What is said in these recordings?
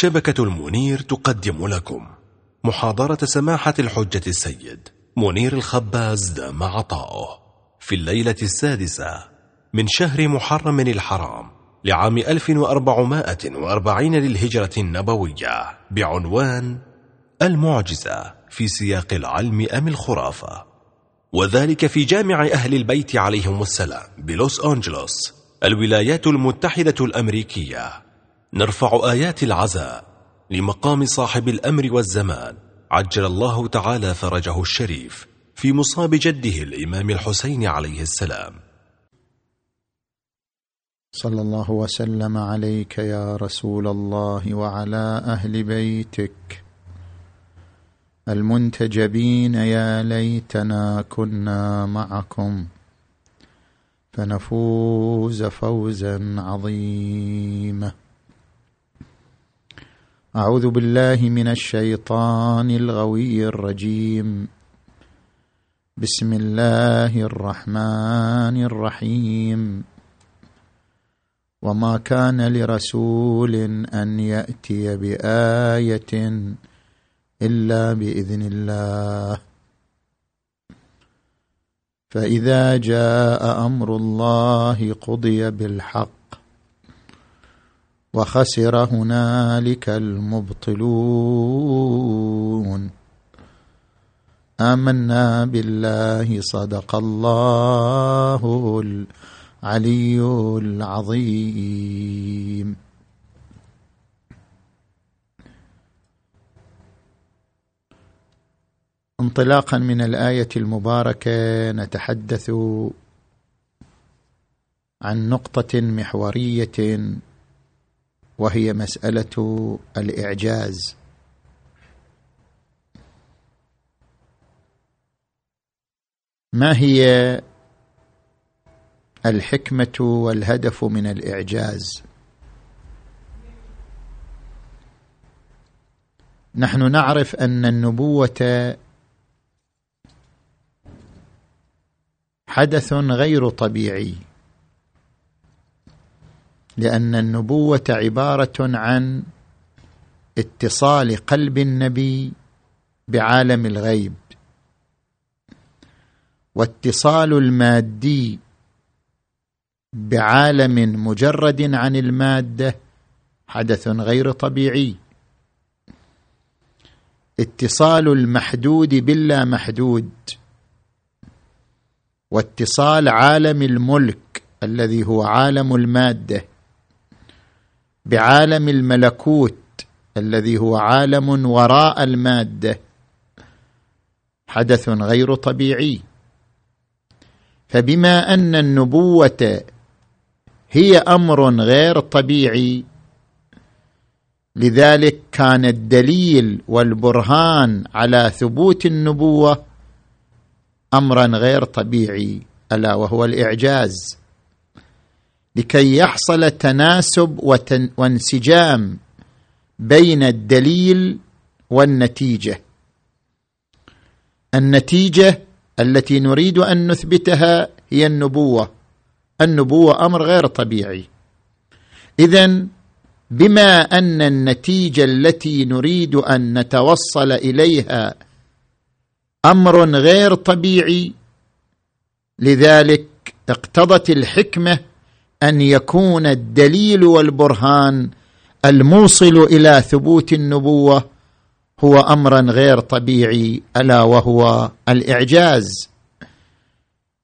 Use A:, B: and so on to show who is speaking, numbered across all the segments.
A: شبكة المنير تقدم لكم. محاضرة سماحة الحجة السيد. منير الخباز دام عطاؤه في الليلة السادسة من شهر محرم الحرام لعام 1440 للهجرة النبوية بعنوان المعجزة في سياق العلم أم الخرافة. وذلك في جامع أهل البيت عليهم السلام بلوس أنجلوس الولايات المتحدة الأمريكية. نرفع آيات العزاء لمقام صاحب الأمر والزمان. عجل الله تعالى فرجه الشريف في مصاب جده الإمام الحسين عليه السلام.
B: صلى الله وسلم عليك يا رسول الله وعلى أهل بيتك. المنتجبين يا ليتنا كنا معكم. فنفوز فوزا عظيما. أعوذ بالله من الشيطان الغوي الرجيم. بسم الله الرحمن الرحيم. وما كان لرسول أن يأتي بآية إلا بإذن الله. فإذا جاء أمر الله قضي بالحق. وخسر هنالك المبطلون. آمنا بالله صدق الله العلي العظيم. انطلاقا من الآية المباركة نتحدث عن نقطة محورية وهي مسألة الإعجاز. ما هي الحكمة والهدف من الإعجاز؟ نحن نعرف أن النبوة حدث غير طبيعي. لأن النبوة عبارة عن اتصال قلب النبي بعالم الغيب. واتصال المادي بعالم مجرد عن المادة حدث غير طبيعي. اتصال المحدود باللا محدود. واتصال عالم الملك الذي هو عالم المادة بعالم الملكوت الذي هو عالم وراء المادة. حدث غير طبيعي. فبما أن النبوة هي أمر غير طبيعي لذلك كان الدليل والبرهان على ثبوت النبوة أمرا غير طبيعي ألا وهو الإعجاز. لكي يحصل تناسب وانسجام بين الدليل والنتيجة. النتيجة التي نريد أن نثبتها هي النبوة. النبوة أمر غير طبيعي. اذا بما أن النتيجة التي نريد أن نتوصل إليها أمر غير طبيعي لذلك اقتضت الحكمة أن يكون الدليل والبرهان الموصل إلى ثبوت النبوة هو أمرا غير طبيعي ألا وهو الإعجاز.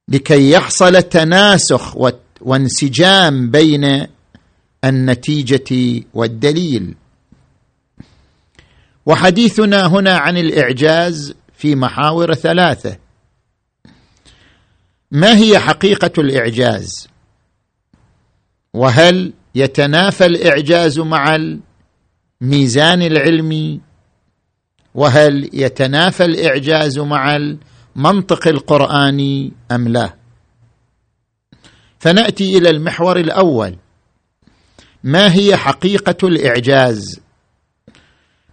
B: لكي يحصل تناسخ وانسجام بين النتيجة والدليل. وحديثنا هنا عن الإعجاز في محاور ثلاثة. ما هي حقيقة الإعجاز؟ وهل يتنافى الإعجاز مع الميزان العلمي؟ وهل يتنافى الإعجاز مع المنطق القرآني أم لا؟ فنأتي إلى المحور الأول. ما هي حقيقة الإعجاز؟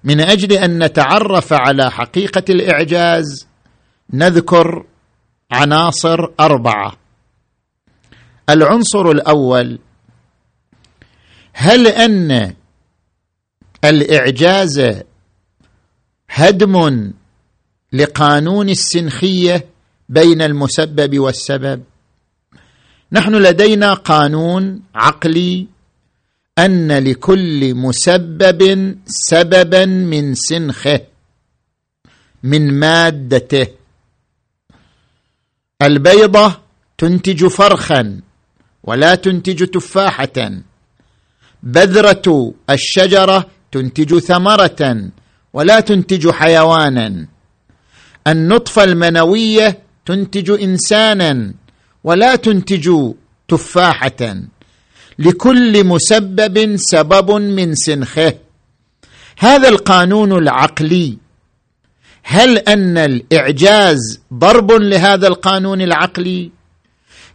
B: من أجل أن نتعرف على حقيقة الإعجاز نذكر عناصر أربعة. العنصر الأول هل أن الإعجاز هدم لقانون السنخية بين المسبب والسبب؟ نحن لدينا قانون عقلي أن لكل مسبب سببا من سنخه من مادته. البيضة تنتج فرخا ولا تنتج تفاحة. بذرة الشجرة تنتج ثمرة ولا تنتج حيوانا. النطفة المنوية تنتج إنسانا ولا تنتج تفاحة. لكل مسبب سبب من سنخه. هذا القانون العقلي. هل أن الإعجاز ضرب لهذا القانون العقلي؟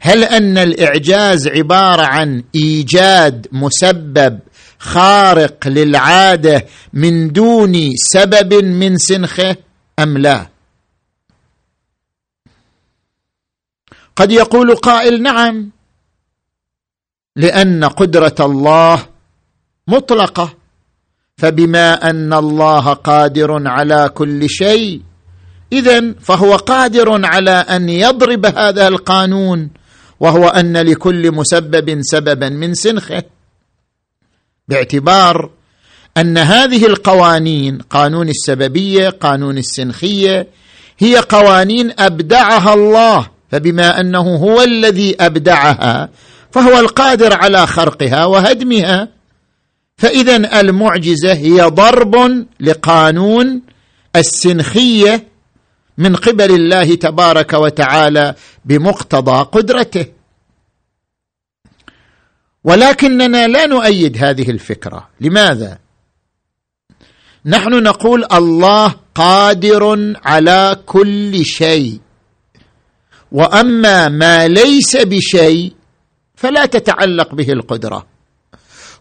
B: هل أن الإعجاز عبارة عن إيجاد مسبب خارق للعادة من دون سبب من سنخه أم لا؟ قد يقول قائل نعم لأن قدرة الله مطلقة فبما أن الله قادر على كل شيء اذا فهو قادر على أن يضرب هذا القانون وهو أن لكل مسبب سببا من سنخه. باعتبار أن هذه القوانين قانون السببية قانون السنخية هي قوانين أبدعها الله فبما أنه هو الذي أبدعها فهو القادر على خرقها وهدمها. فاذا المعجزة هي ضرب لقانون السنخية من قبل الله تبارك وتعالى بمقتضى قدرته. ولكننا لا نؤيد هذه الفكرة. لماذا؟ نحن نقول الله قادر على كل شيء. وأما ما ليس بشيء فلا تتعلق به القدرة.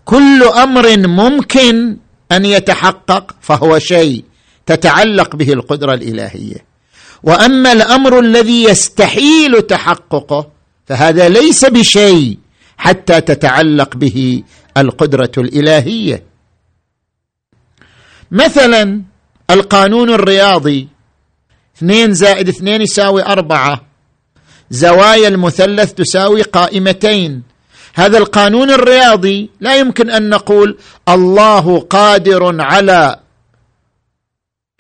B: كل أمر ممكن أن يتحقق فهو شيء تتعلق به القدرة الإلهية. وأما الأمر الذي يستحيل تحققه فهذا ليس بشيء حتى تتعلق به القدرة الإلهية. مثلا القانون الرياضي اثنين زائد اثنين يساوي أربعة. زوايا المثلث تساوي قائمتين. هذا القانون الرياضي لا يمكن أن نقول الله قادر على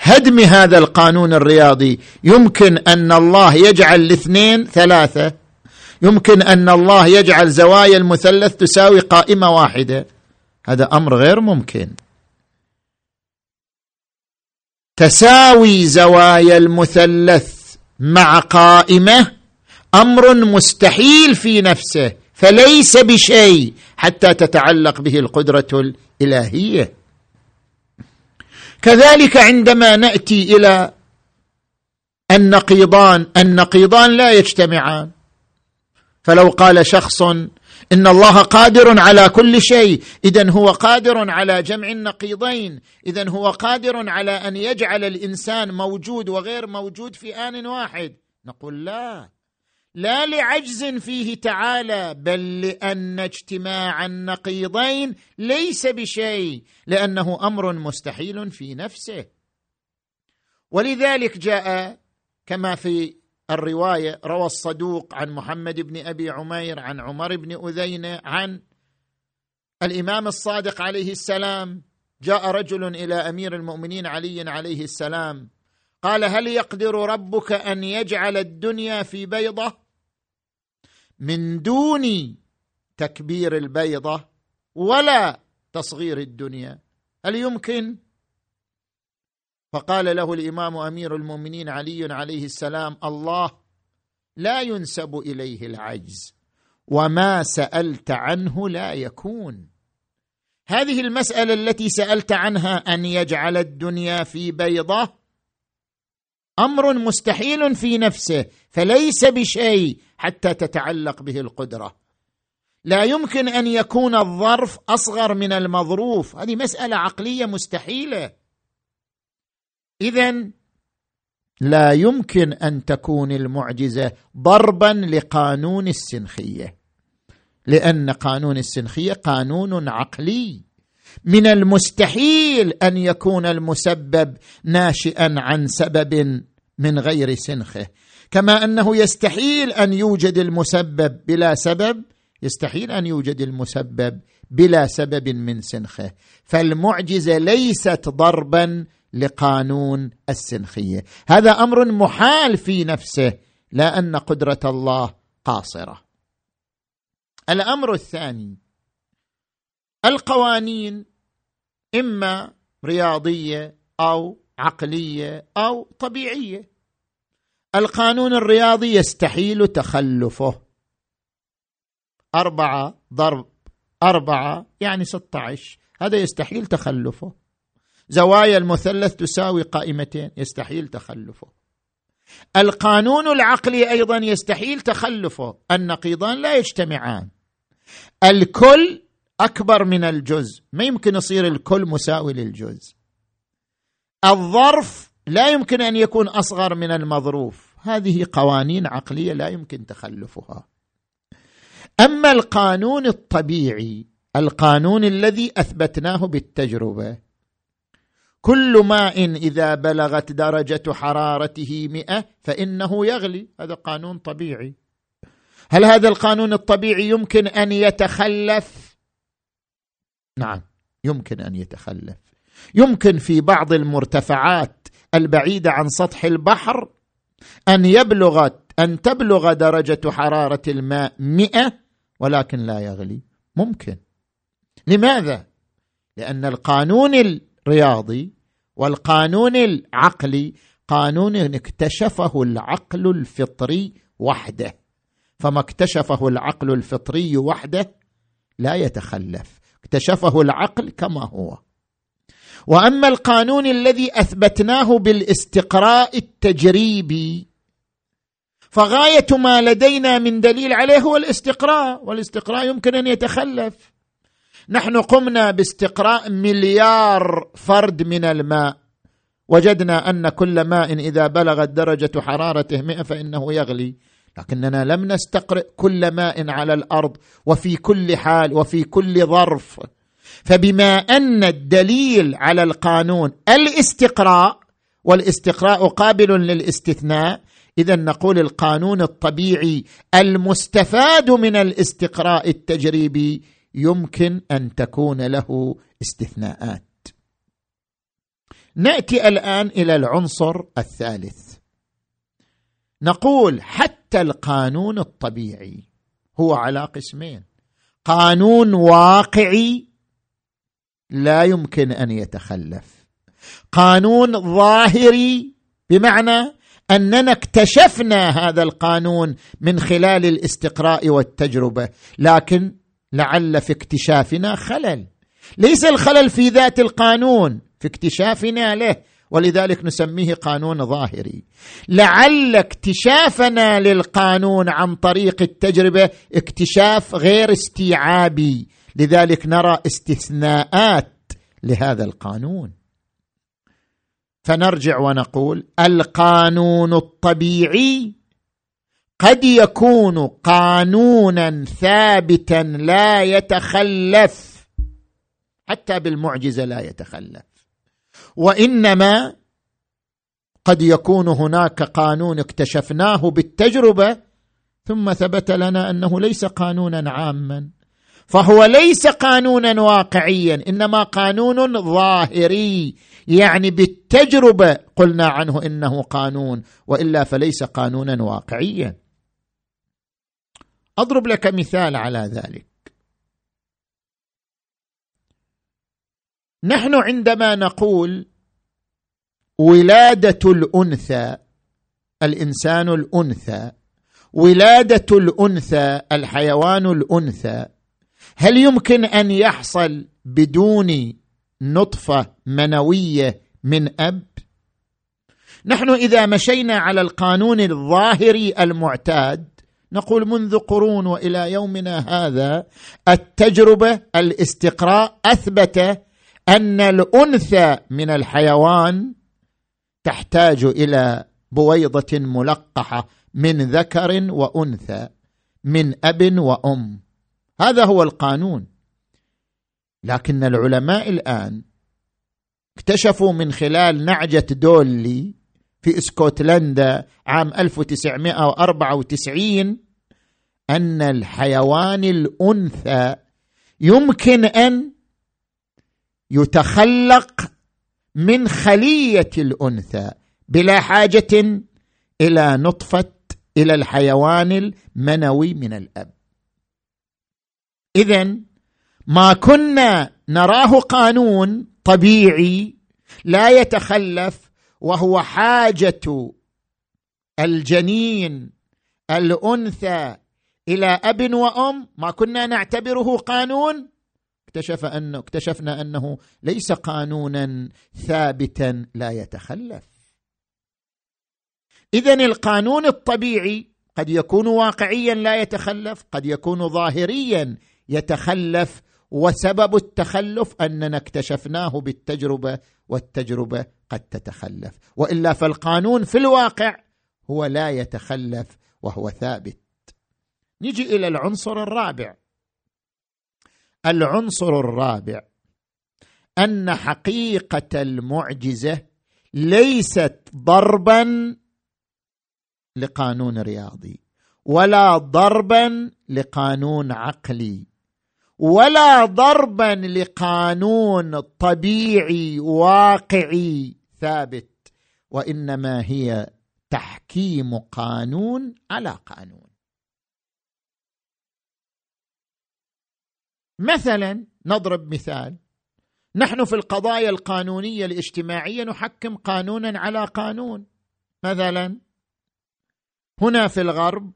B: هدم هذا القانون الرياضي. يمكن أن الله يجعل الاثنين ثلاثة. يمكن أن الله يجعل زوايا المثلث تساوي قائمة واحدة. هذا أمر غير ممكن. تساوي زوايا المثلث مع قائمة أمر مستحيل في نفسه فليس بشيء حتى تتعلق به القدرة الإلهية. كذلك عندما نأتي إلى النقيضان النقيضان لا يجتمعان. فلو قال شخص إن الله قادر على كل شيء اذا هو قادر على جمع النقيضين اذا هو قادر على أن يجعل الإنسان موجود وغير موجود في آن واحد. نقول لا. لا لعجز فيه تعالى بل لأن اجتماع النقيضين ليس بشيء لأنه أمر مستحيل في نفسه. ولذلك جاء كما في الرواية روى الصدوق عن محمد بن أبي عمير عن عمر بن أذينة عن الإمام الصادق عليه السلام. جاء رجل إلى أمير المؤمنين علي عليه السلام قال هل يقدر ربك أن يجعل الدنيا في بيضة؟ من دون تكبير البيضة ولا تصغير الدنيا. هل يمكن؟ فقال له الإمام أمير المؤمنين علي عليه السلام الله لا ينسب إليه العجز وما سألت عنه لا يكون. هذه المسألة التي سألت عنها أن يجعل الدنيا في بيضة أمر مستحيل في نفسه فليس بشيء حتى تتعلق به القدرة. لا يمكن أن يكون الظرف أصغر من المظروف. هذه مسألة عقلية مستحيلة. اذا لا يمكن أن تكون المعجزة ضربا لقانون السنخية لأن قانون السنخية قانون عقلي. من المستحيل أن يكون المسبب ناشئا عن سبب من غير سنخه. كما أنه يستحيل أن يوجد المسبب بلا سبب يستحيل أن يوجد المسبب بلا سبب من سنخه. فالمعجزة ليست ضربا لقانون السنخية. هذا أمر محال في نفسه لا أن قدرة الله قاصرة. الأمر الثاني القوانين إما رياضية أو عقلية أو طبيعية. القانون الرياضي يستحيل تخلفه. أربعة ضرب أربعة يعني ستة عشر. هذا يستحيل تخلفه. زوايا المثلث تساوي قائمتين يستحيل تخلفه. القانون العقلي أيضا يستحيل تخلفه. النقيضان لا يجتمعان. الكل أكبر من الجزء. ما يمكن يصير الكل مساوي للجزء. الظرف لا يمكن أن يكون أصغر من المظروف. هذه قوانين عقلية لا يمكن تخلفها. أما القانون الطبيعي القانون الذي أثبتناه بالتجربة كل ماء إذا بلغت درجة حرارته مئة فإنه يغلي. هذا قانون طبيعي. هل هذا القانون الطبيعي يمكن أن يتخلف؟ نعم. يمكن أن يتخلف. يمكن في بعض المرتفعات البعيدة عن سطح البحر أن يبلغ أن تبلغ درجة حرارة الماء مئة ولكن لا يغلي. ممكن. لماذا؟ لأن القانون الرياضي والقانون العقلي قانون اكتشفه العقل الفطري وحده. فما اكتشفه العقل الفطري وحده لا يتخلف. اكتشفه العقل كما هو. وأما القانون الذي أثبتناه بالاستقراء التجريبي فغاية ما لدينا من دليل عليه هو الاستقراء والاستقراء يمكن أن يتخلف. نحن قمنا باستقراء مليار فرد من الماء. وجدنا أن كل ماء إذا بلغت درجة حرارته مئة فإنه يغلي. لكننا لم نستقرئ كل ماء على الأرض وفي كل حال وفي كل ظرف. فبما أن الدليل على القانون الاستقراء والاستقراء قابل للاستثناء اذا نقول القانون الطبيعي المستفاد من الاستقراء التجريبي يمكن أن تكون له استثناءات. نأتي الآن إلى العنصر الثالث. نقول حتى القانون الطبيعي؟ هو على قسمين. قانون واقعي لا يمكن أن يتخلف. قانون ظاهري بمعنى أننا اكتشفنا هذا القانون من خلال الاستقراء والتجربة لكن لعل في اكتشافنا خلل. ليس الخلل في ذات القانون في اكتشافنا له. ولذلك نسميه قانون ظاهري. لعل اكتشافنا للقانون عن طريق التجربة اكتشاف غير استيعابي. لذلك نرى استثناءات لهذا القانون. فنرجع ونقول القانون الطبيعي قد يكون قانونا ثابتا لا يتخلف حتى بالمعجزة لا يتخلف. وإنما قد يكون هناك قانون اكتشفناه بالتجربة ثم ثبت لنا أنه ليس قانونا عاما. فهو ليس قانونا واقعيا إنما قانون ظاهري يعني بالتجربة قلنا عنه إنه قانون وإلا فليس قانونا واقعيا. أضرب لك مثال على ذلك. نحن عندما نقول ولادة الأنثى الإنسان الأنثى ولادة الأنثى الحيوان الأنثى هل يمكن أن يحصل بدون نطفة منوية من أب؟ نحن إذا مشينا على القانون الظاهري المعتاد نقول منذ قرون وإلى يومنا هذا التجربة الاستقراء أثبت أن الأنثى من الحيوان تحتاج إلى بويضة ملقحة من ذكر وأنثى من أب وأم. هذا هو القانون. لكن العلماء الآن اكتشفوا من خلال نعجة دولي في إسكتلندا عام 1994 أن الحيوان الأنثى يمكن أن يتخلق من خلية الأنثى بلا حاجة إلى نطفة إلى الحيوان المنوي من الأب. اذا ما كنا نراه قانون طبيعي لا يتخلف وهو حاجة الجنين الأنثى إلى أب وأم ما كنا نعتبره قانون اكتشف انه اكتشفنا أنه ليس قانونا ثابتا لا يتخلف. اذا القانون الطبيعي قد يكون واقعيا لا يتخلف قد يكون ظاهريا يتخلف وسبب التخلف أننا اكتشفناه بالتجربة والتجربة قد تتخلف. وإلا فالقانون في الواقع هو لا يتخلف وهو ثابت. نجي إلى العنصر الرابع. العنصر الرابع أن حقيقة المعجزة ليست ضربا لقانون رياضي ولا ضربا لقانون عقلي ولا ضربا لقانون طبيعي واقعي ثابت وإنما هي تحكيم قانون على قانون. مثلا نضرب مثال. نحن في القضايا القانونية الاجتماعية نحكم قانونا على قانون. مثلا هنا في الغرب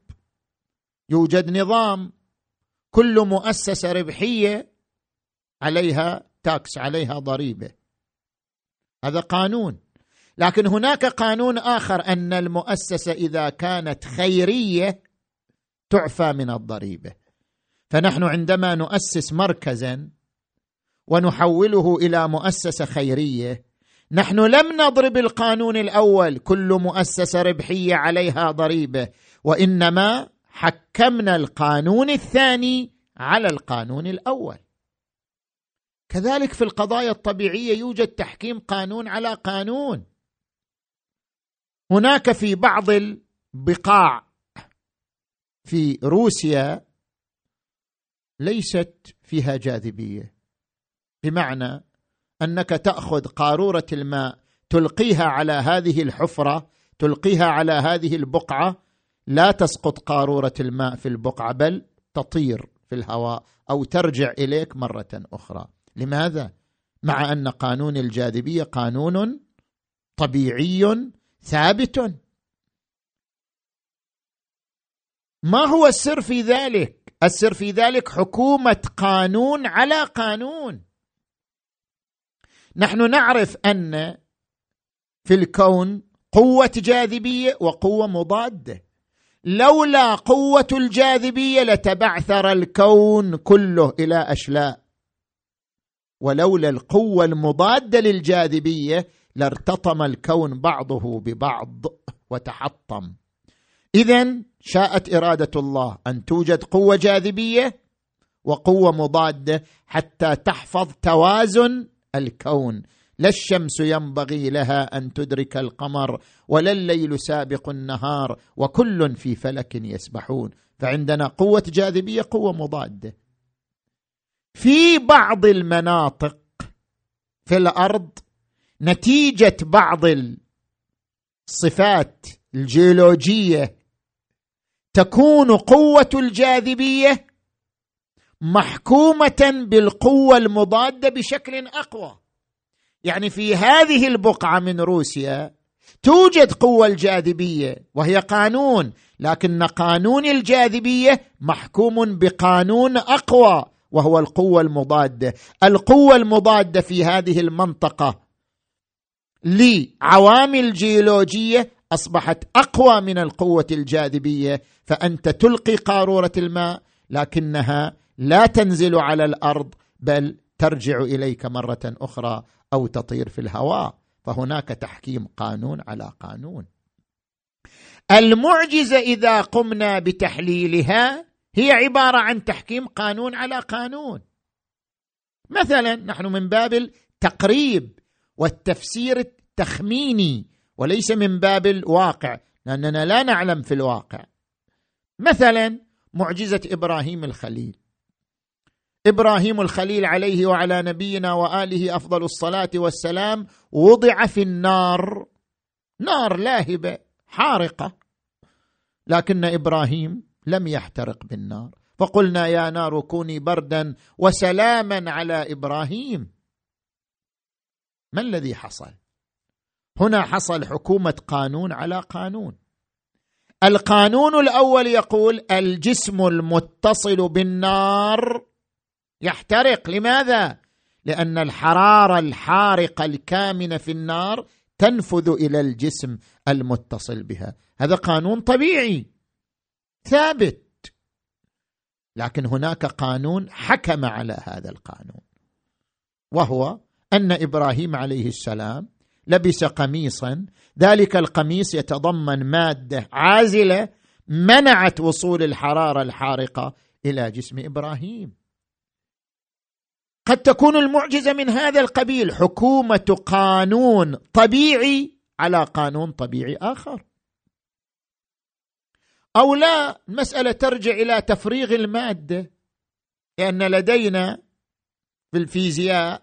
B: يوجد نظام كل مؤسسة ربحية عليها تاكس عليها ضريبة. هذا قانون. لكن هناك قانون آخر أن المؤسسة إذا كانت خيرية تعفى من الضريبة. فنحن عندما نؤسس مركزا ونحوله إلى مؤسسة خيرية نحن لم نضرب القانون الأول كل مؤسسة ربحية عليها ضريبة وإنما حكمنا القانون الثاني على القانون الأول. كذلك في القضايا الطبيعية يوجد تحكيم قانون على قانون. هناك في بعض البقاع في روسيا ليست فيها جاذبية. بمعنى أنك تأخذ قارورة الماء تلقيها على هذه الحفرة تلقيها على هذه البقعة لا تسقط قارورة الماء في البقعة بل تطير في الهواء أو ترجع إليك مرة أخرى. لماذا؟ مع أن قانون الجاذبية قانون طبيعي ثابت. ما هو السر في ذلك؟ السر في ذلك حكومة قانون على قانون. نحن نعرف أن في الكون قوة جاذبية وقوة مضادة. لولا قوة الجاذبية لتبعثر الكون كله إلى أشلاء. ولولا القوة المضادة للجاذبية لارتطم الكون بعضه ببعض وتحطم. اذا شاءت إرادة الله أن توجد قوة جاذبية وقوة مضادة حتى تحفظ توازن الكون. لا الشمس ينبغي لها أن تدرك القمر ولا الليل سابق النهار وكل في فلك يسبحون. فعندنا قوة جاذبية قوة مضادة. في بعض المناطق في الأرض نتيجة بعض الصفات الجيولوجية تكون قوة الجاذبية محكومة بالقوة المضادة بشكل أقوى. يعني في هذه البقعة من روسيا توجد قوة الجاذبية وهي قانون لكن قانون الجاذبية محكوم بقانون أقوى وهو القوة المضادة. القوة المضادة في هذه المنطقة لعوامل جيولوجية أصبحت أقوى من القوة الجاذبية فأنت تلقي قارورة الماء لكنها لا تنزل على الأرض بل ترجع إليك مرة أخرى أو تطير في الهواء. فهناك تحكيم قانون على قانون. المعجزة إذا قمنا بتحليلها هي عبارة عن تحكيم قانون على قانون. مثلا نحن من باب التقريب والتفسير التخميني وليس من باب الواقع لأننا لا نعلم في الواقع. مثلا معجزة إبراهيم الخليل. إبراهيم الخليل عليه وعلى نبينا وآله أفضل الصلاة والسلام وضع في النار نار لاهبة حارقة. لكن إبراهيم لم يحترق بالنار. فقلنا يا نار كوني بردا وسلاما على إبراهيم. ما الذي حصل؟ هنا حصل حكومة قانون على قانون. القانون الأول يقول الجسم المتصل بالنار يحترق. لماذا؟ لأن الحرارة الحارقة الكامنة في النار تنفذ إلى الجسم المتصل بها. هذا قانون طبيعي ثابت. لكن هناك قانون حكم على هذا القانون وهو أن إبراهيم عليه السلام لبس قميصا ذلك القميص يتضمن مادة عازلة منعت وصول الحرارة الحارقة إلى جسم إبراهيم. قد تكون المعجزة من هذا القبيل حكومة قانون طبيعي على قانون طبيعي آخر. أو لا المسألة ترجع إلى تفريغ المادة لأن لدينا في الفيزياء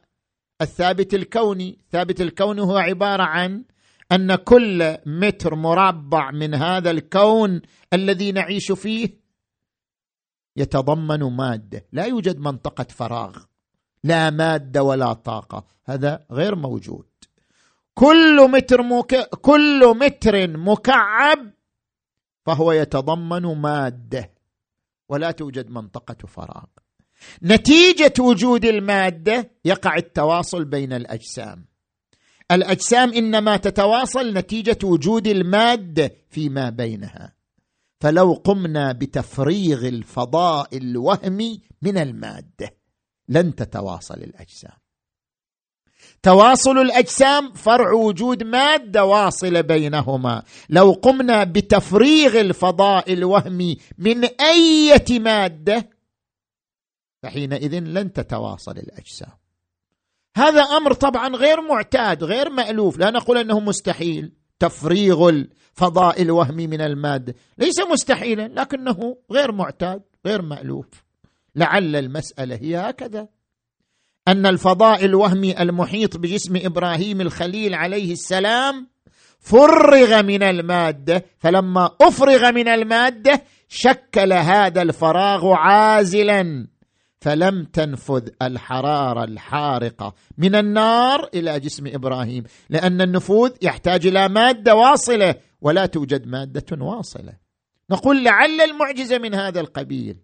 B: الثابت الكوني الثابت الكوني هو عبارة عن أن كل متر مربع من هذا الكون الذي نعيش فيه يتضمن مادة. لا يوجد منطقة فراغ لا مادة ولا طاقة. هذا غير موجود. كل متر مك... كل متر مكعب فهو يتضمن مادة. ولا توجد منطقة فراغ. نتيجة وجود المادة يقع التواصل بين الأجسام. الأجسام إنما تتواصل نتيجة وجود المادة فيما بينها. فلو قمنا بتفريغ الفضاء الوهمي من المادة لن تتواصل الأجسام. تواصل الأجسام فرع وجود مادة واصله بينهما. لو قمنا بتفريغ الفضاء الوهمي من إيه مادة فحينئذ لن تتواصل الأجسام. هذا أمر طبعا غير معتاد غير مألوف لا نقول أنه مستحيل. تفريغ الفضاء الوهمي من الماده ليس مستحيلا لكنه غير معتاد غير مألوف. لعل المسألة هي هكذا. أن الفضاء الوهمي المحيط بجسم إبراهيم الخليل عليه السلام فرغ من المادة فلما أفرغ من المادة شكل هذا الفراغ عازلا. فلم تنفذ الحرارة الحارقة من النار إلى جسم إبراهيم لأن النفوذ يحتاج إلى مادة واصلة ولا توجد مادة واصلة. نقول لعل المعجزة من هذا القبيل.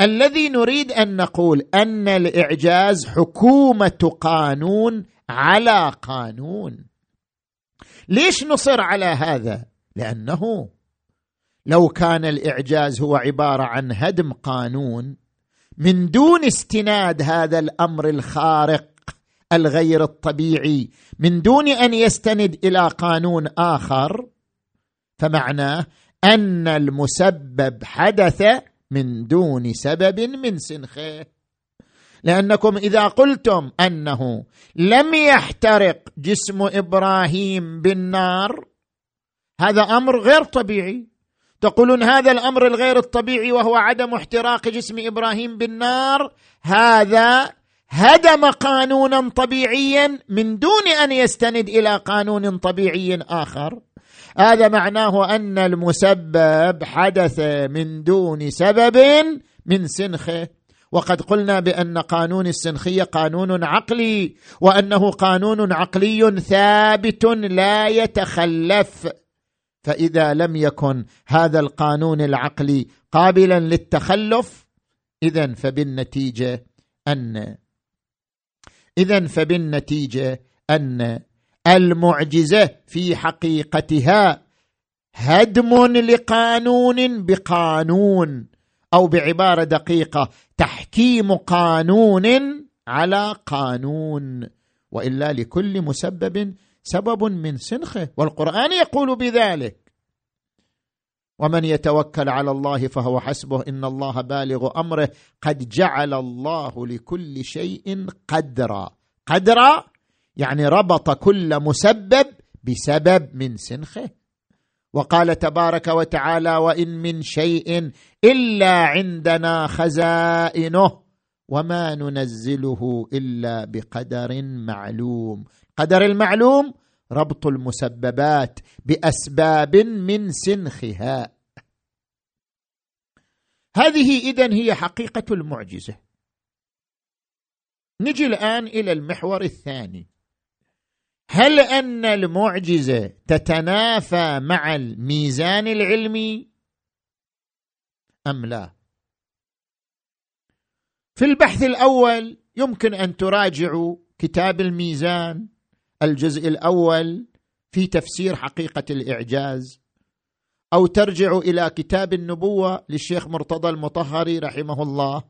B: الذي نريد أن نقول أن الإعجاز حكومة قانون على قانون. ليش نصر على هذا؟ لأنه لو كان الإعجاز هو عبارة عن هدم قانون من دون استناد هذا الأمر الخارق الغير الطبيعي من دون أن يستند إلى قانون آخر فمعناه أن المسبب حدث من دون سبب من سنخه. لأنكم إذا قلتم أنه لم يحترق جسم إبراهيم بالنار هذا أمر غير طبيعي. تقولون هذا الأمر الغير الطبيعي وهو عدم احتراق جسم إبراهيم بالنار. هذا هدم قانونا طبيعيا من دون أن يستند إلى قانون طبيعي آخر. هذا معناه أن المسبب حدث من دون سبب من سنخه. وقد قلنا بأن قانون السنخية قانون عقلي وأنه قانون عقلي ثابت لا يتخلف. فإذا لم يكن هذا القانون العقلي قابلا للتخلف اذا فبالنتيجة أن اذا فبالنتيجة أن المعجزة في حقيقتها هدم لقانون بقانون أو بعبارة دقيقة تحكيم قانون على قانون وإلا لكل مسبب سبب من سنخه والقرآن يقول بذلك. ومن يتوكل على الله فهو حسبه إن الله بالغ أمره. قد جعل الله لكل شيء قدرا. قدرا يعني ربط كل مسبب بسبب من سنخه. وقال تبارك وتعالى وإن من شيء إلا عندنا خزائنه وما ننزله إلا بقدر معلوم. قدر المعلوم ربط المسببات بأسباب من سنخها. هذه إذن هي حقيقة المعجزة. نجي الآن إلى المحور الثاني. هل أن المعجزة تتنافى مع الميزان العلمي؟ أم لا؟ في البحث الأول يمكن أن تراجعوا كتاب الميزان. الجزء الأول في تفسير حقيقة الإعجاز أو ترجعوا إلى كتاب النبوة للشيخ مرتضى المطهري رحمه الله.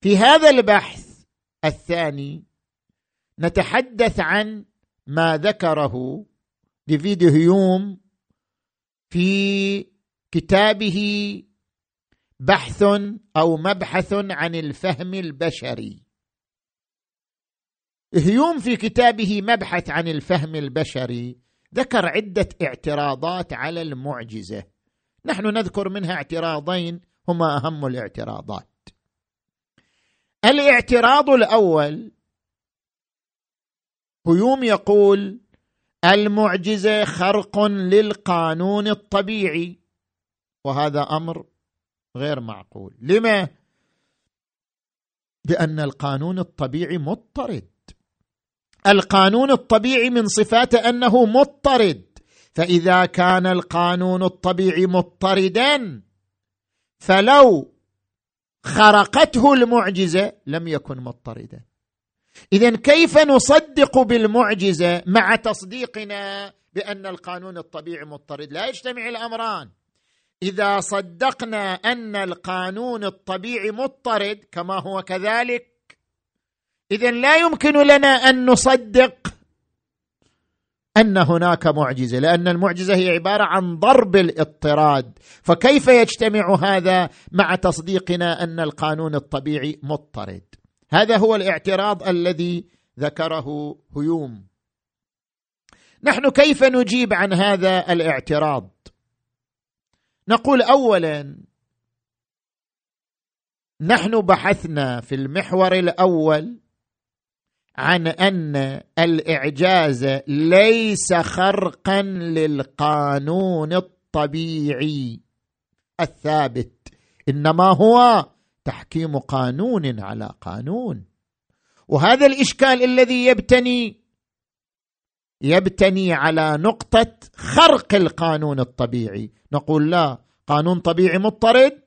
B: في هذا البحث الثاني نتحدث عن ما ذكره ديفيد هيوم في كتابه بحث أو مبحث عن الفهم البشري. هيوم في كتابه مبحث عن الفهم البشري ذكر عدة اعتراضات على المعجزة. نحن نذكر منها اعتراضين هما أهم الاعتراضات. الاعتراض الأول هيوم يقول المعجزة خرق للقانون الطبيعي. وهذا أمر غير معقول. لما؟ لأن القانون الطبيعي مضطرد. القانون الطبيعي من صفاته أنه مضطرد. فإذا كان القانون الطبيعي مضطردا فلو خرقته المعجزة لم يكن مضطردا. اذا كيف نصدق بالمعجزة مع تصديقنا بأن القانون الطبيعي مضطرد؟ لا يجتمع الأمران. إذا صدقنا أن القانون الطبيعي مضطرد كما هو كذلك اذا لا يمكن لنا أن نصدق أن هناك معجزة لأن المعجزة هي عبارة عن ضرب الاضطراد. فكيف يجتمع هذا مع تصديقنا أن القانون الطبيعي مضطرد؟ هذا هو الاعتراض الذي ذكره هيوم. نحن كيف نجيب عن هذا الاعتراض؟ نقول اولا نحن بحثنا في المحور الأول عن أن الإعجاز ليس خرقا للقانون الطبيعي. الثابت إنما هو تحكيم قانون على قانون. وهذا الإشكال الذي يبتني يبتني على نقطة خرق القانون الطبيعي. نقول لا قانون طبيعي مضطرد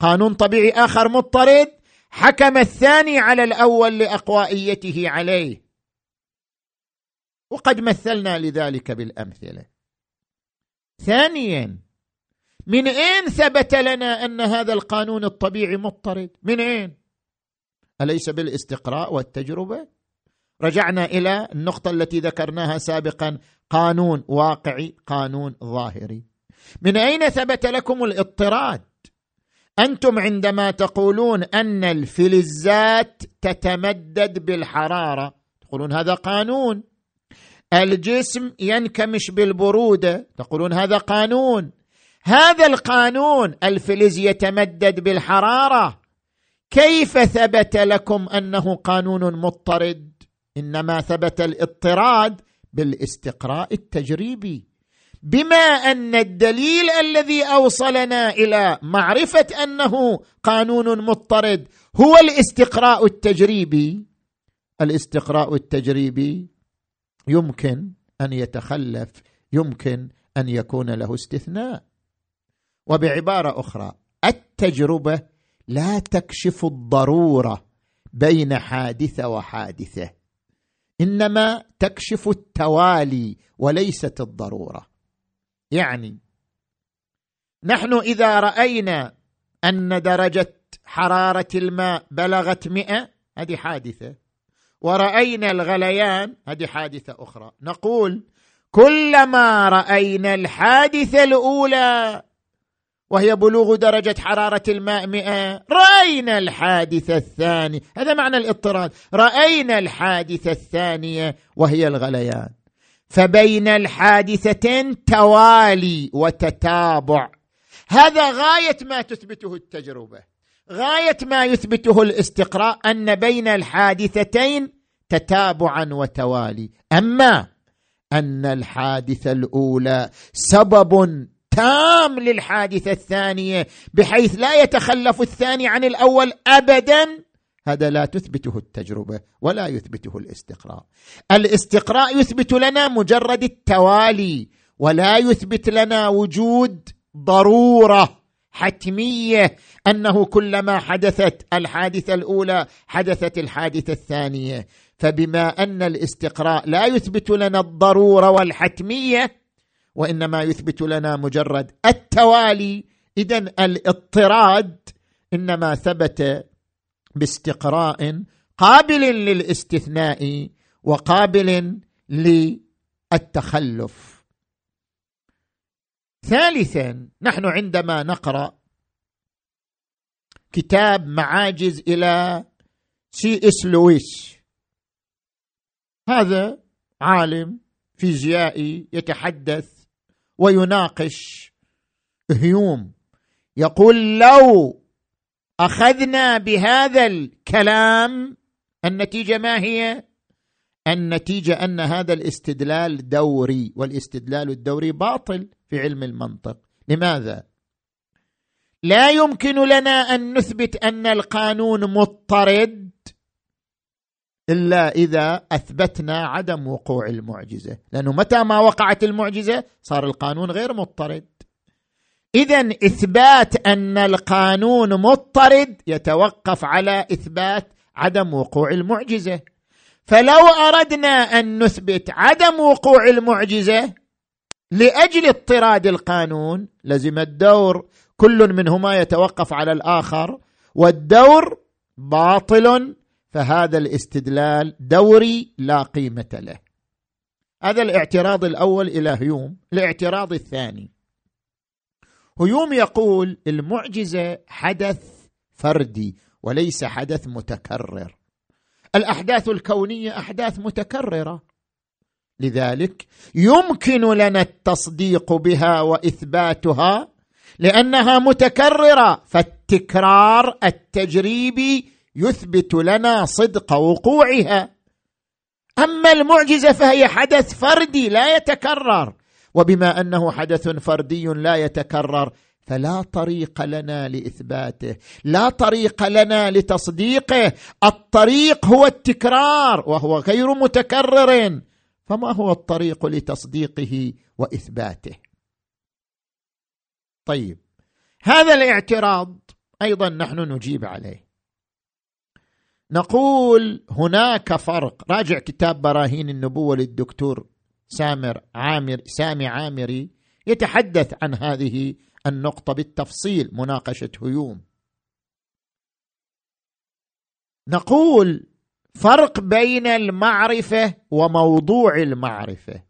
B: قانون طبيعي آخر مضطرد حكم الثاني على الأول لأقوائيته عليه. وقد مثلنا لذلك بالأمثلة. ثانيا من أين ثبت لنا أن هذا القانون الطبيعي مضطرد؟ من أين؟ أليس بالاستقراء والتجربة؟ رجعنا إلى النقطة التي ذكرناها سابقا قانون واقعي قانون ظاهري. من أين ثبت لكم الاضطراد؟ أنتم عندما تقولون أن الفلزات تتمدد بالحرارة تقولون هذا قانون. الجسم ينكمش بالبرودة تقولون هذا قانون. هذا القانون الفلز يتمدد بالحرارة. كيف ثبت لكم أنه قانون مضطرد؟ إنما ثبت الاضطراد بالاستقراء التجريبي. بما أن الدليل الذي أوصلنا إلى معرفة أنه قانون مضطرد هو الاستقراء التجريبي. الاستقراء التجريبي يمكن أن يتخلف يمكن أن يكون له استثناء. وبعبارة أخرى التجربة لا تكشف الضرورة بين حادثة وحادثة إنما تكشف التوالي وليست الضرورة. يعني. نحن إذا رأينا أن درجة حرارة الماء بلغت مئة هذه حادثة. ورأينا الغليان هذه حادثة أخرى. نقول كلما رأينا الحادثة الأولى وهي بلوغ درجة حرارة الماء مئة رأينا الحادثة الثانية. هذا معنى الاضطراد. رأينا الحادثة الثانية وهي الغليان. فبين الحادثتين توالي وتتابع. هذا غاية ما تثبته التجربة. غاية ما يثبته الاستقراء أن بين الحادثتين تتابعا وتوالي. أما أن الحادثة الأولى سبب تام للحادثة الثانية بحيث لا يتخلف الثاني عن الأول ابدا هذا لا تثبته التجربة ولا يثبته الاستقراء. الاستقراء يثبت لنا مجرد التوالي ولا يثبت لنا وجود ضرورة حتمية أنه كلما حدثت الحادثة الأولى حدثت الحادثة الثانية. فبما أن الاستقراء لا يثبت لنا الضرورة والحتمية وإنما يثبت لنا مجرد التوالي اذا الاضطراد إنما ثبت باستقراء قابل للاستثناء وقابل للتخلف. ثالثا نحن عندما نقرأ كتاب معاجز إلى سي إس لويس. هذا عالم فيزيائي يتحدث ويناقش هيوم. يقول لو أخذنا بهذا الكلام النتيجة ما هي؟ النتيجة أن هذا الاستدلال دوري والاستدلال الدوري باطل في علم المنطق. لماذا؟ لا يمكن لنا أن نثبت أن القانون مضطرد إلا إذا أثبتنا عدم وقوع المعجزة. لأنه متى ما وقعت المعجزة صار القانون غير مضطرد. اذا إثبات أن القانون مضطرد يتوقف على إثبات عدم وقوع المعجزة. فلو أردنا أن نثبت عدم وقوع المعجزة لأجل اضطراد القانون لزم الدور كل منهما يتوقف على الآخر والدور باطل فهذا الاستدلال دوري لا قيمة له. هذا الاعتراض الأول إلى هيوم الاعتراض الثاني. هيوم يقول المعجزة حدث فردي وليس حدث متكرر. الأحداث الكونية أحداث متكررة. لذلك يمكن لنا التصديق بها وإثباتها لأنها متكررة فالتكرار التجريبي يثبت لنا صدق وقوعها. أما المعجزة فهي حدث فردي لا يتكرر. وبما أنه حدث فردي لا يتكرر فلا طريق لنا لإثباته لا طريق لنا لتصديقه الطريق هو التكرار وهو غير متكرر فما هو الطريق لتصديقه وإثباته؟ طيب هذا الاعتراض أيضا نحن نجيب عليه. نقول هناك فرق. راجع كتاب براهين النبوة للدكتور سامر عامر سامي عامري يتحدث عن هذه النقطة بالتفصيل مناقشة هيوم. نقول فرق بين المعرفة وموضوع المعرفة.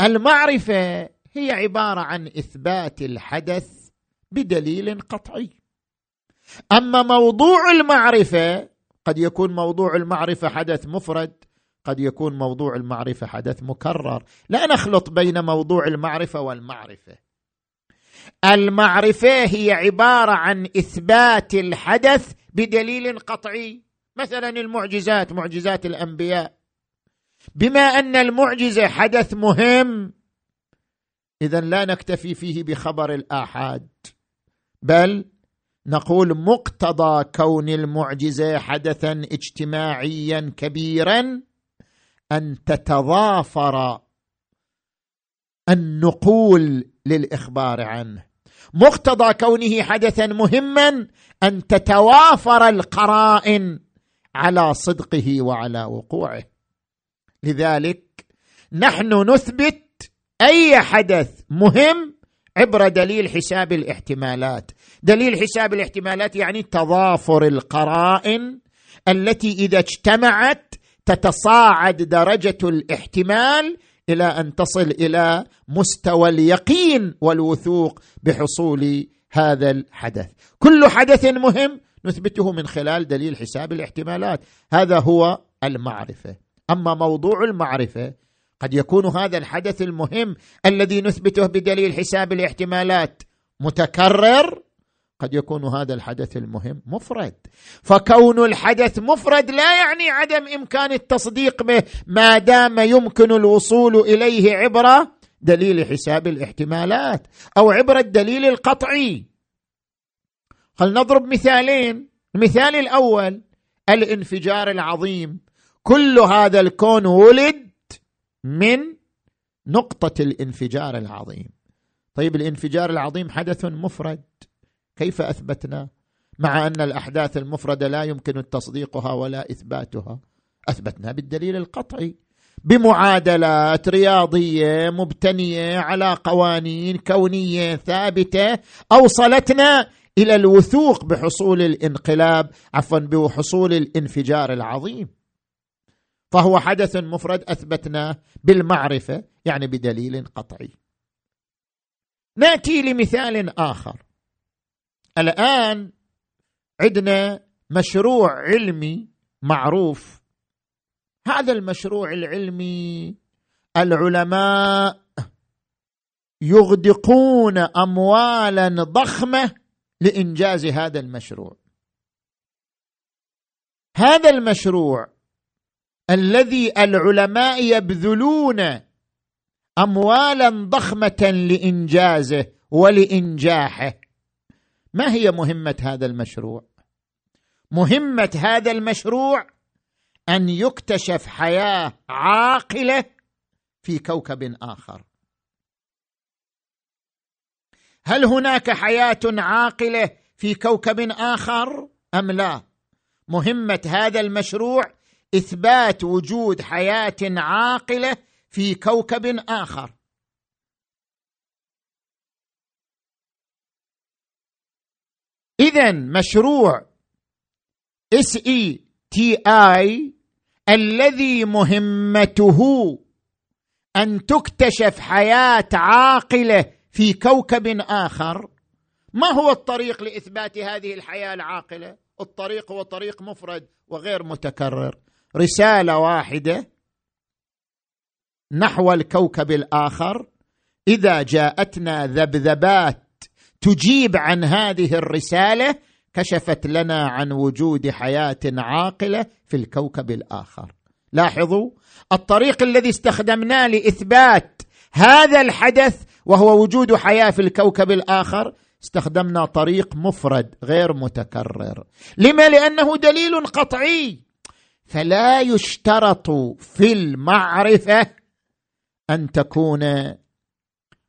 B: المعرفة هي عبارة عن إثبات الحدث بدليل قطعي. أما موضوع المعرفة قد يكون موضوع المعرفة حدث مفرد قد يكون موضوع المعرفة حدث مكرر. لا نخلط بين موضوع المعرفة والمعرفة. المعرفة هي عبارة عن إثبات الحدث بدليل قطعي. مثلا المعجزات معجزات الأنبياء. بما أن المعجزة حدث مهم اذا لا نكتفي فيه بخبر الآحاد. بل نقول مقتضى كون المعجزة حدثا اجتماعيا كبيرا أن تتضافر النقول للإخبار عنه. مقتضى كونه حدثا مهما أن تتوافر القرائن على صدقه وعلى وقوعه. لذلك نحن نثبت أي حدث مهم عبر دليل حساب الاحتمالات. دليل حساب الاحتمالات يعني تضافر القرائن التي إذا اجتمعت تتصاعد درجة الاحتمال إلى أن تصل إلى مستوى اليقين والوثوق بحصول هذا الحدث. كل حدث مهم نثبته من خلال دليل حساب الاحتمالات. هذا هو المعرفة. أما موضوع المعرفة قد يكون هذا الحدث المهم الذي نثبته بدليل حساب الاحتمالات متكرر قد يكون هذا الحدث المهم مفرد. فكون الحدث مفرد لا يعني عدم إمكان التصديق به ما دام يمكن الوصول إليه عبر دليل حساب الاحتمالات أو عبر الدليل القطعي. خل نضرب مثالين. المثال الأول الانفجار العظيم. كل هذا الكون ولد من نقطة الانفجار العظيم. طيب الانفجار العظيم حدث مفرد. كيف أثبتنا؟ مع أن الأحداث المفردة لا يمكن تصديقها ولا إثباتها. أثبتنا بالدليل القطعي. بمعادلات رياضية مبتنية على قوانين كونية ثابتة أوصلتنا إلى الوثوق بحصول الانقلاب عفوا بحصول الانفجار العظيم. فهو حدث مفرد اثبتناه بالمعرفة يعني بدليل قطعي. نأتي لمثال آخر. الآن عندنا مشروع علمي معروف. هذا المشروع العلمي العلماء يغدقون اموالا ضخمة لإنجاز هذا المشروع. هذا المشروع الذي العلماء يبذلون اموالا ضخمة لإنجازه ولإنجاحه. ما هي مهمة هذا المشروع؟ مهمة هذا المشروع أن يكتشف حياة عاقلة في كوكب آخر. هل هناك حياة عاقلة في كوكب آخر أم لا؟ مهمة هذا المشروع إثبات وجود حياة عاقلة في كوكب آخر. اذا مشروع إس إي تي آي الذي مهمته أن تكتشف حياة عاقلة في كوكب آخر. ما هو الطريق لإثبات هذه الحياة العاقلة؟ الطريق هو طريق مفرد وغير متكرر. رسالة واحدة نحو الكوكب الآخر. إذا جاءتنا ذبذبات تجيب عن هذه الرسالة كشفت لنا عن وجود حياة عاقلة في الكوكب الآخر. لاحظوا الطريق الذي استخدمناه لإثبات هذا الحدث وهو وجود حياة في الكوكب الآخر استخدمنا طريق مفرد غير متكرر. لما؟ لأنه دليل قطعي. فلا يشترط في المعرفة أن تكون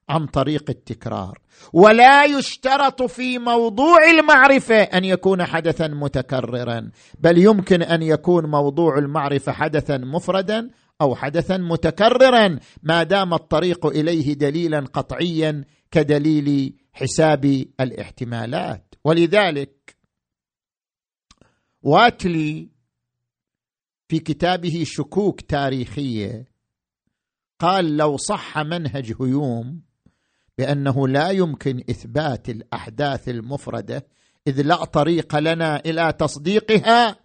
B: عن طريق التكرار. ولا يشترط في موضوع المعرفة أن يكون حدثا متكررا بل يمكن أن يكون موضوع المعرفة حدثا مفردا أو حدثا متكررا ما دام الطريق إليه دليلا قطعيا كدليل حساب الاحتمالات. ولذلك واتلي في كتابه شكوك تاريخية قال لو صح منهج هيوم بأنه لا يمكن إثبات الأحداث المفردة إذ لا طريق لنا إلى تصديقها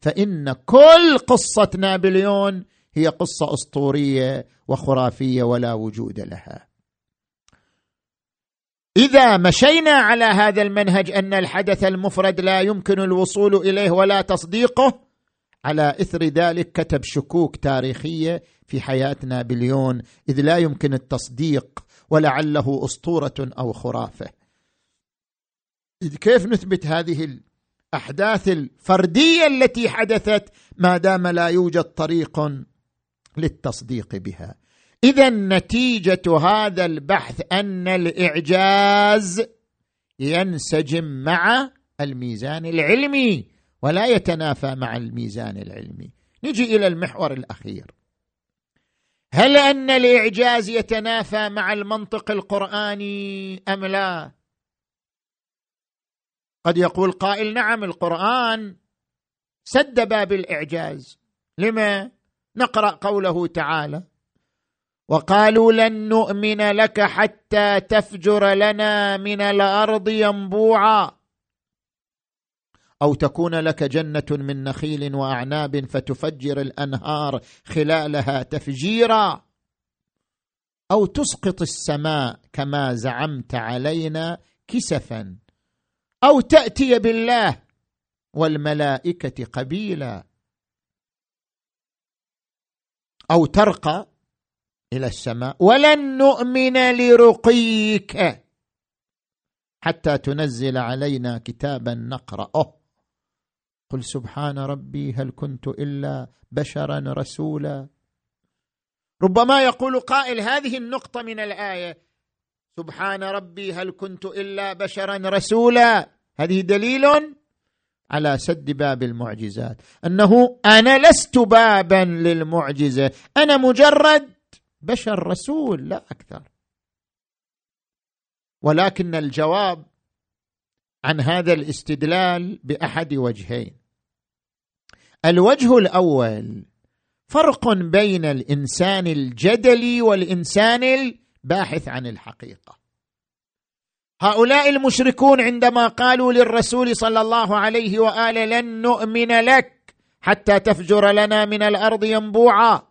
B: فإن كل قصه نابليون هي قصة أسطورية وخرافية ولا وجود لها. إذا مشينا على هذا المنهج أن الحدث المفرد لا يمكن الوصول إليه ولا تصديقه على إثر ذلك كتب شكوك تاريخية في حياه نابليون إذ لا يمكن التصديق ولعله أسطورة أو خرافة. كيف نثبت هذه الأحداث الفردية التي حدثت ما دام لا يوجد طريق للتصديق بها؟ إذا نتيجة هذا البحث أن الإعجاز ينسجم مع الميزان العلمي. ولا يتنافى مع الميزان العلمي. نجي إلى المحور الأخير. هل أن الإعجاز يتنافى مع المنطق القرآني أم لا؟ قد يقول قائل نعم القرآن سد باب الإعجاز. لما؟ نقرأ قوله تعالى وقالوا لن نؤمن لك حتى تفجر لنا من الأرض ينبوعا. أو تكون لك جنة من نخيل وأعناب فتفجر الأنهار خلالها تفجيرا. أو تسقط السماء كما زعمت علينا كسفا. أو تأتي بالله والملائكة قبيلا. أو ترقى إلى السماء. ولن نؤمن لرقيك. حتى تنزل علينا كتابا نقرأه. قل سبحان ربي هل كنت إلا بشرا رسولا. ربما يقول قائل هذه النقطة من الآية سبحان ربي هل كنت إلا بشرا رسولا. هذه دليل على سد باب المعجزات. أنه أنا لست بابا للمعجزة أنا مجرد بشر رسول لا أكثر. ولكن الجواب عن هذا الاستدلال بأحد وجهين. الوجه الأول فرق بين الإنسان الجدلي والإنسان الباحث عن الحقيقة. هؤلاء المشركون عندما قالوا للرسول صلى الله عليه وآله لن نؤمن لك حتى تفجر لنا من الأرض ينبوعا.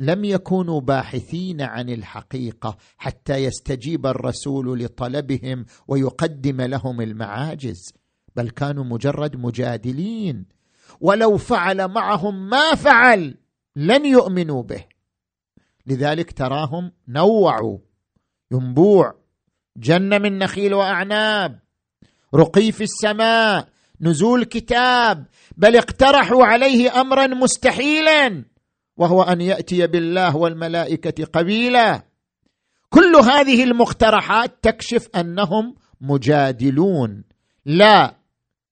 B: لم يكونوا باحثين عن الحقيقة حتى يستجيب الرسول لطلبهم ويقدم لهم المعاجز بل كانوا مجرد مجادلين. ولو فعل معهم ما فعل لن يؤمنوا به. لذلك تراهم نوعوا ينبوع جنه من نخيل وأعناب رقي في السماء نزول كتاب بل اقترحوا عليه امرا مستحيلا. وهو أن يأتي بالله والملائكة قبيلا. كل هذه المقترحات تكشف أنهم مجادلون لا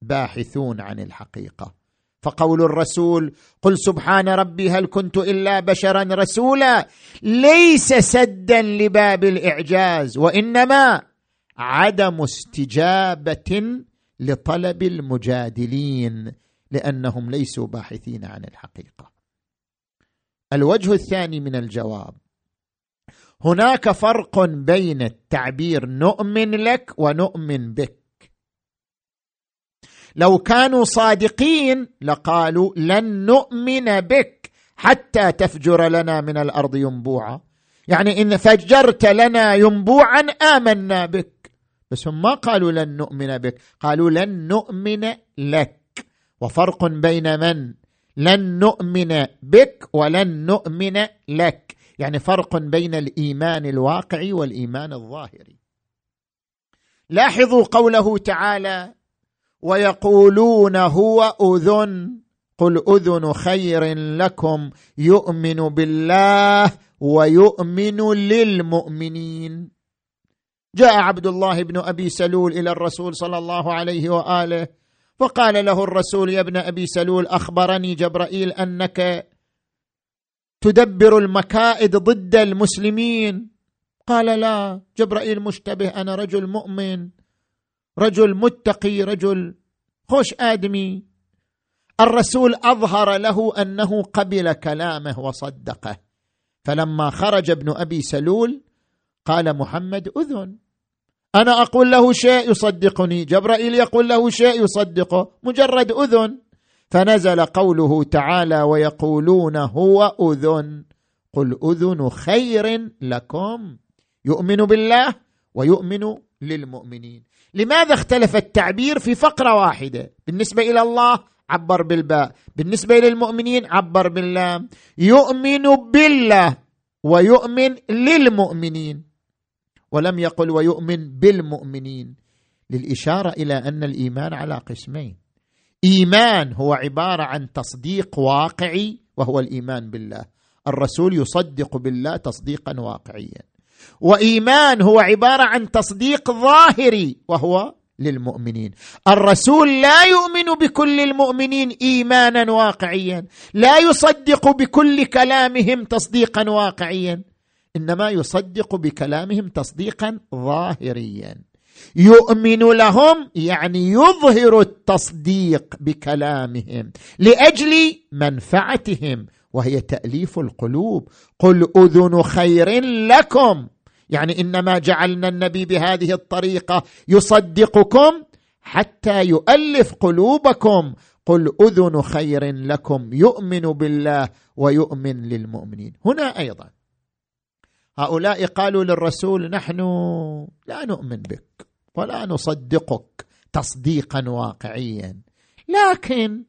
B: باحثون عن الحقيقة. فقول الرسول قل سبحان ربي هل كنت إلا بشرا رسولا؟ ليس سدا لباب الإعجاز وإنما عدم استجابة لطلب المجادلين لأنهم ليسوا باحثين عن الحقيقة. الوجه الثاني من الجواب. هناك فرق بين التعبير نؤمن لك ونؤمن بك. لو كانوا صادقين لقالوا لن نؤمن بك حتى تفجر لنا من الأرض ينبوعا. يعني إن فجرت لنا ينبوعا آمنا بك. بس هم ما قالوا لن نؤمن بك قالوا لن نؤمن لك. وفرق بين من؟ لن نؤمن بك ولن نؤمن لك. يعني فرق بين الإيمان الواقعي والإيمان الظاهري لاحظوا قوله تعالى ويقولون هو أذن. قل أذن خير لكم. يؤمن بالله ويؤمن للمؤمنين. جاء عبد الله بن أبي سلول إلى الرسول صلى الله عليه وآله فقال له الرسول يا ابن أبي سلول أخبرني جبرائيل أنك تدبر المكائد ضد المسلمين. قال لا جبرائيل مشتبه أنا رجل مؤمن رجل متقي رجل خوش آدمي. الرسول أظهر له أنه قبل كلامه وصدقه. فلما خرج ابن أبي سلول قال محمد أذن. أنا أقول له شيء يصدقني جبرائيل يقول له شيء يصدقه مجرد أذن. فنزل قوله تعالى ويقولون هو أذن. قل أذن خير لكم. يؤمن بالله ويؤمن للمؤمنين. لماذا اختلف التعبير في فقرة واحدة؟ بالنسبة إلى الله عبر بالباء. بالنسبة للمؤمنين عبر باللام. يؤمن بالله ويؤمن للمؤمنين. ولم يقل ويؤمن بالمؤمنين. للإشارة إلى أن الإيمان على قسمين. إيمان هو عبارة عن تصديق واقعي وهو الإيمان بالله. الرسول يصدق بالله تصديقا واقعيا. وإيمان هو عبارة عن تصديق ظاهري وهو للمؤمنين. الرسول لا يؤمن بكل المؤمنين ايمانا واقعيا. لا يصدق بكل كلامهم تصديقا واقعيا. إنما يصدق بكلامهم تصديقا ظاهريا. يؤمن لهم يعني يظهر التصديق بكلامهم لأجل منفعتهم وهي تأليف القلوب. قل أذن خير لكم. يعني إنما جعلنا النبي بهذه الطريقة يصدقكم حتى يؤلف قلوبكم. قل أذن خير لكم. يؤمن بالله ويؤمن للمؤمنين. هنا أيضا هؤلاء قالوا للرسول نحن لا نؤمن بك ولا نصدقك تصديقا واقعيا. لكن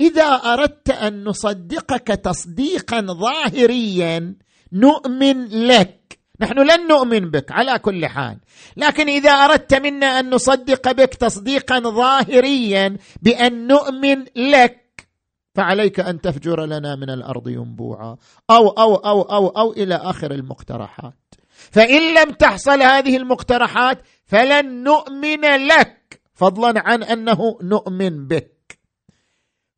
B: إذا أردت أن نصدقك تصديقا ظاهريا نؤمن لك. نحن لن نؤمن بك على كل حال. لكن إذا أردت منا أن نصدق بك تصديقا ظاهريا بأن نؤمن لك فعليك أن تفجر لنا من الأرض ينبوعا. أو أو أو أو أو إلى آخر المقترحات. فإن لم تحصل هذه المقترحات فلن نؤمن لك فضلا عن أنه نؤمن بك.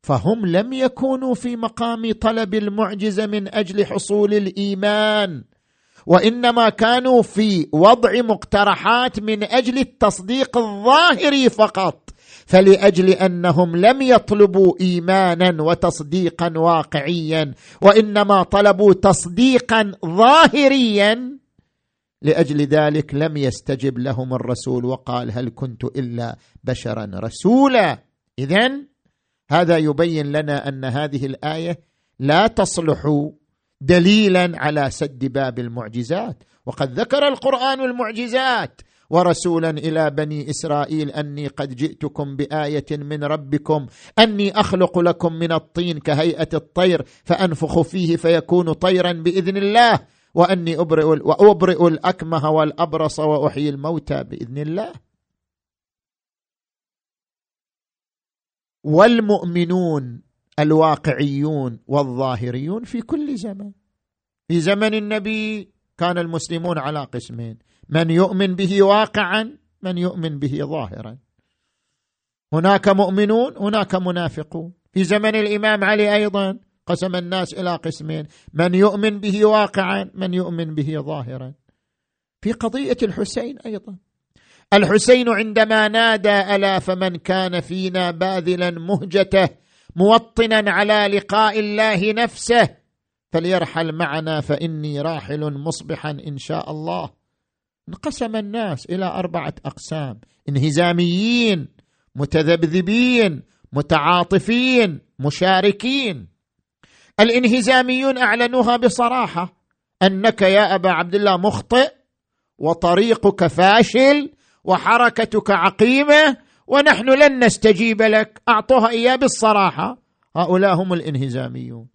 B: فهم لم يكونوا في مقام طلب المعجزة من أجل حصول الإيمان وإنما كانوا في وضع مقترحات من أجل التصديق الظاهري فقط. فلأجل أنهم لم يطلبوا إيمانا وتصديقا واقعيا وإنما طلبوا تصديقا ظاهريا لأجل ذلك لم يستجب لهم الرسول وقال هل كنت إلا بشرا رسولا. اذا هذا يبين لنا أن هذه الآية لا تصلح دليلا على سد باب المعجزات. وقد ذكر القرآن المعجزات ورسولا إلى بني إسرائيل أني قد جئتكم بآية من ربكم أني أخلق لكم من الطين كهيئة الطير فأنفخ فيه فيكون طيرا بإذن الله وأني أبرئ وأبرئ الأكمه والأبرص وأحيي الموتى بإذن الله. والمؤمنون الواقعيون والظاهريون في كل زمن. في زمن النبي كان المسلمون على قسمين من يؤمن به واقعا من يؤمن به ظاهرا. هناك مؤمنون هناك منافقون. في زمن الإمام علي أيضا قسم الناس إلى قسمين. من يؤمن به واقعا من يؤمن به ظاهرا. في قضية الحسين أيضا. الحسين عندما نادى ألا فمن كان فينا باذلا مهجته موطنا على لقاء الله نفسه فليرحل معنا فإني راحل مصبحا إن شاء الله. انقسم الناس إلى أربعة أقسام. انهزاميين متذبذبين متعاطفين مشاركين. الانهزاميون أعلنوها بصراحة أنك يا أبا عبد الله مخطئ وطريقك فاشل وحركتك عقيمة ونحن لن نستجيب لك. أعطوها إياه بالصراحة. هؤلاء هم الانهزاميون.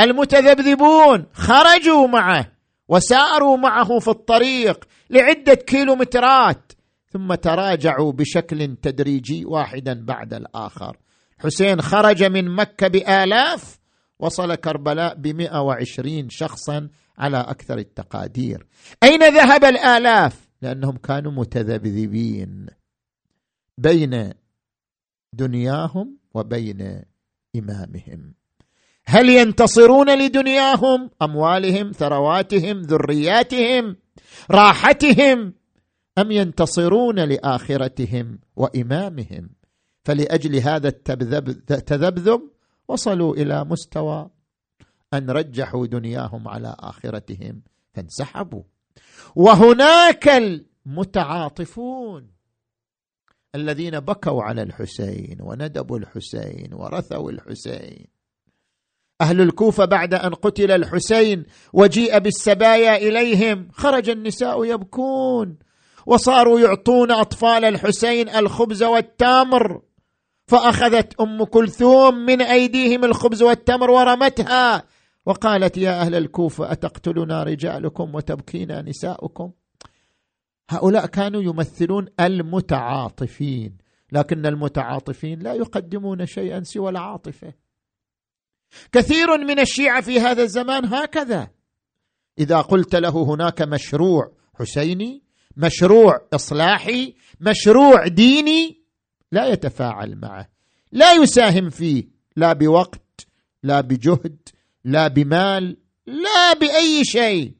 B: المتذبذبون خرجوا معه وساروا معه في الطريق لعدة كيلومترات. ثم تراجعوا بشكل تدريجي واحدا بعد الآخر. حسين خرج من مكة بآلاف وصل كربلاء بمئة وعشرين شخصا على أكثر التقادير. أين ذهب الآلاف؟ لأنهم كانوا متذبذبين بين دنياهم وبين إمامهم. هل ينتصرون لدنياهم أموالهم ثرواتهم ذرياتهم؟ راحتهم أم ينتصرون لآخرتهم وإمامهم؟ فلأجل هذا التذبذب وصلوا إلى مستوى أن رجحوا دنياهم على آخرتهم فانسحبوا. وهناك المتعاطفون الذين بكوا على الحسين وندبوا الحسين ورثوا الحسين. أهل الكوفة بعد أن قتل الحسين وجيء بالسبايا إليهم خرج النساء يبكون وصاروا يعطون أطفال الحسين الخبز والتمر فأخذت أم كلثوم من أيديهم الخبز والتمر ورمتها وقالت يا أهل الكوفة أتقتلنا رجالكم وتبكينا نساؤكم؟ هؤلاء كانوا يمثلون المتعاطفين لكن المتعاطفين لا يقدمون شيئا سوى العاطفة. كثير من الشيعة في هذا الزمان هكذا. إذا قلت له هناك مشروع حسيني مشروع إصلاحي مشروع ديني لا يتفاعل معه. لا يساهم فيه لا بوقت لا بجهد لا بمال لا بأي شيء.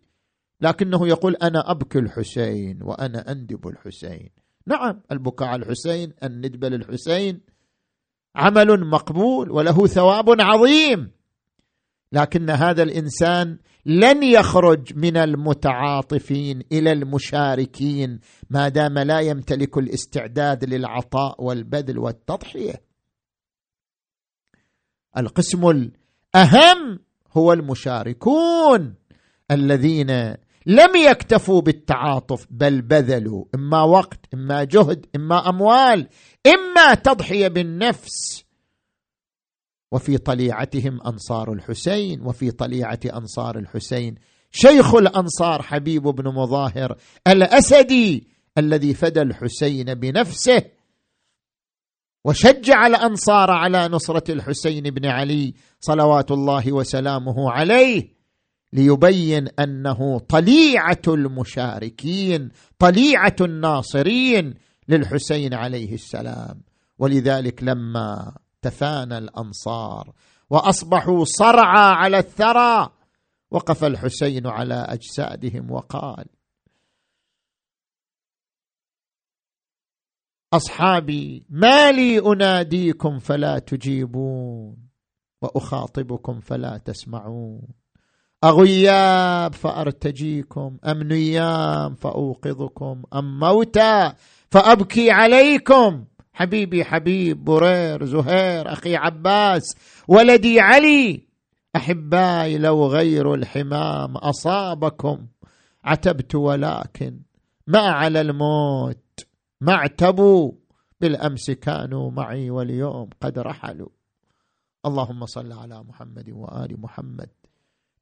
B: لكنه يقول أنا أبكي الحسين وأنا أندب الحسين. نعم البكاء على الحسين الندب للحسين عمل مقبول وله ثواب عظيم. لكن هذا الإنسان لن يخرج من المتعاطفين إلى المشاركين ما دام لا يمتلك الاستعداد للعطاء والبذل والتضحية. القسم الأهم هو المشاركون الذين لم يكتفوا بالتعاطف بل بذلوا إما وقت إما جهد إما أموال. إما تضحيه بالنفس وفي طليعتهم أنصار الحسين وفي طليعة أنصار الحسين. شيخ الأنصار حبيب بن مظاهر الأسدي الذي فدى الحسين بنفسه وشجع الأنصار على نصرة الحسين بن علي صلوات الله وسلامه عليه ليبين أنه طليعة المشاركين طليعة الناصرين للحسين عليه السلام. ولذلك لما تفانى الأنصار وأصبحوا صرعى على الثرى وقف الحسين على أجسادهم وقال أصحابي ما لي أناديكم فلا تجيبون وأخاطبكم فلا تسمعون. أغياب فأرتجيكم أم نيام فأوقظكم أم موتى فأبكي عليكم. حبيبي حبيب برير زهير أخي عباس ولدي علي. احبائي لو غير الحمام أصابكم. عتبت ولكن ما على الموت. ما اعتبوا. بالأمس كانوا معي واليوم قد رحلوا. اللهم صل على محمد وآل محمد.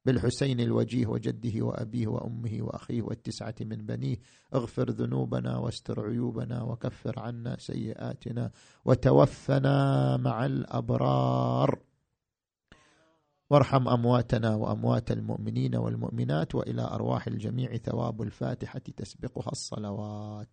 B: بالحسين الوجيه وجده وأبيه وأمه وأخيه والتسعة من بنيه اغفر ذنوبنا واستر عيوبنا وكفر عنا سيئاتنا وتوفنا مع الأبرار. وارحم أمواتنا وأموات المؤمنين والمؤمنات وإلى أرواح الجميع ثواب الفاتحة تسبقها الصلوات.